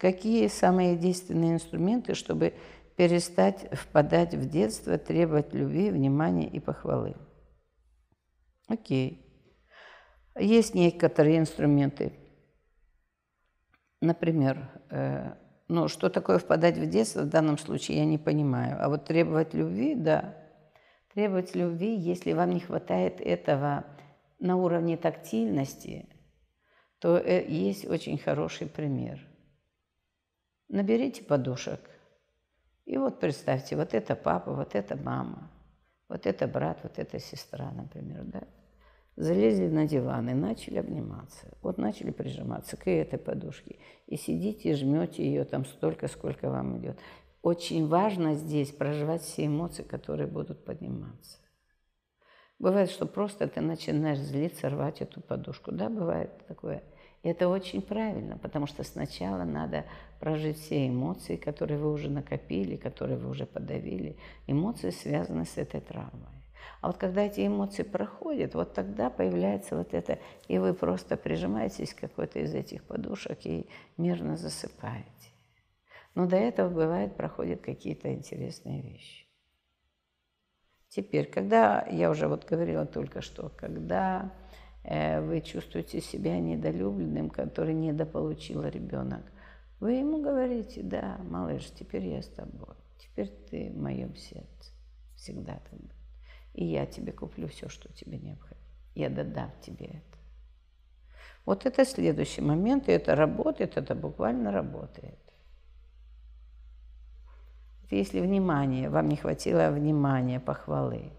Какие самые действенные инструменты, чтобы перестать впадать в детство, требовать любви, внимания и похвалы? Окей. Есть некоторые инструменты. Например, э, ну, что такое впадать в детство, в данном случае я не понимаю. А вот требовать любви, да. Требовать любви, если вам не хватает этого на уровне тактильности, то э, есть очень хороший пример. Наберите подушек. И вот представьте, вот это папа, вот это мама, вот это брат, вот это сестра, например, да залезли на диван и начали обниматься. Вот начали прижиматься к этой подушке. И сидите, жмете ее там столько, сколько вам идет. Очень важно здесь проживать все эмоции, которые будут подниматься. Бывает, что просто ты начинаешь злиться, рвать эту подушку. Да, бывает такое. И это очень правильно, потому что сначала надо прожить все эмоции, которые вы уже накопили, которые вы уже подавили. Эмоции связаны с этой травмой. А вот когда эти эмоции проходят, вот тогда появляется вот это, и вы просто прижимаетесь к какой-то из этих подушек и мирно засыпаете. Но до этого, бывает, проходят какие-то интересные вещи. Теперь, когда, я уже вот говорила только что, когда вы чувствуете себя недолюбленным, который недополучил ребенок, вы ему говорите, да, малыш, теперь я с тобой, теперь ты в моем сердце, всегда будет и я тебе куплю все, что тебе необходимо. Я додам тебе это. Вот это следующий момент, и это работает, это буквально работает. Если внимание, вам не хватило внимания, похвалы,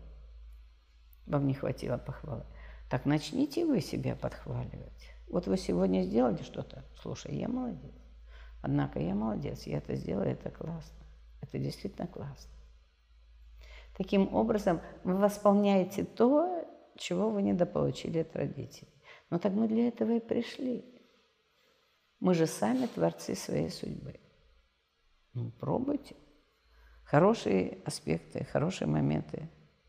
вам не хватило похвалы, так начните вы себя подхваливать. Вот вы сегодня сделали что-то, слушай, я молодец. Однако я молодец, я это сделала, это классно. Это действительно классно. Таким образом, вы восполняете то, чего вы недополучили от родителей. Но так мы для этого и пришли. Мы же сами творцы своей судьбы. Ну, пробуйте. Хорошие аспекты, хорошие моменты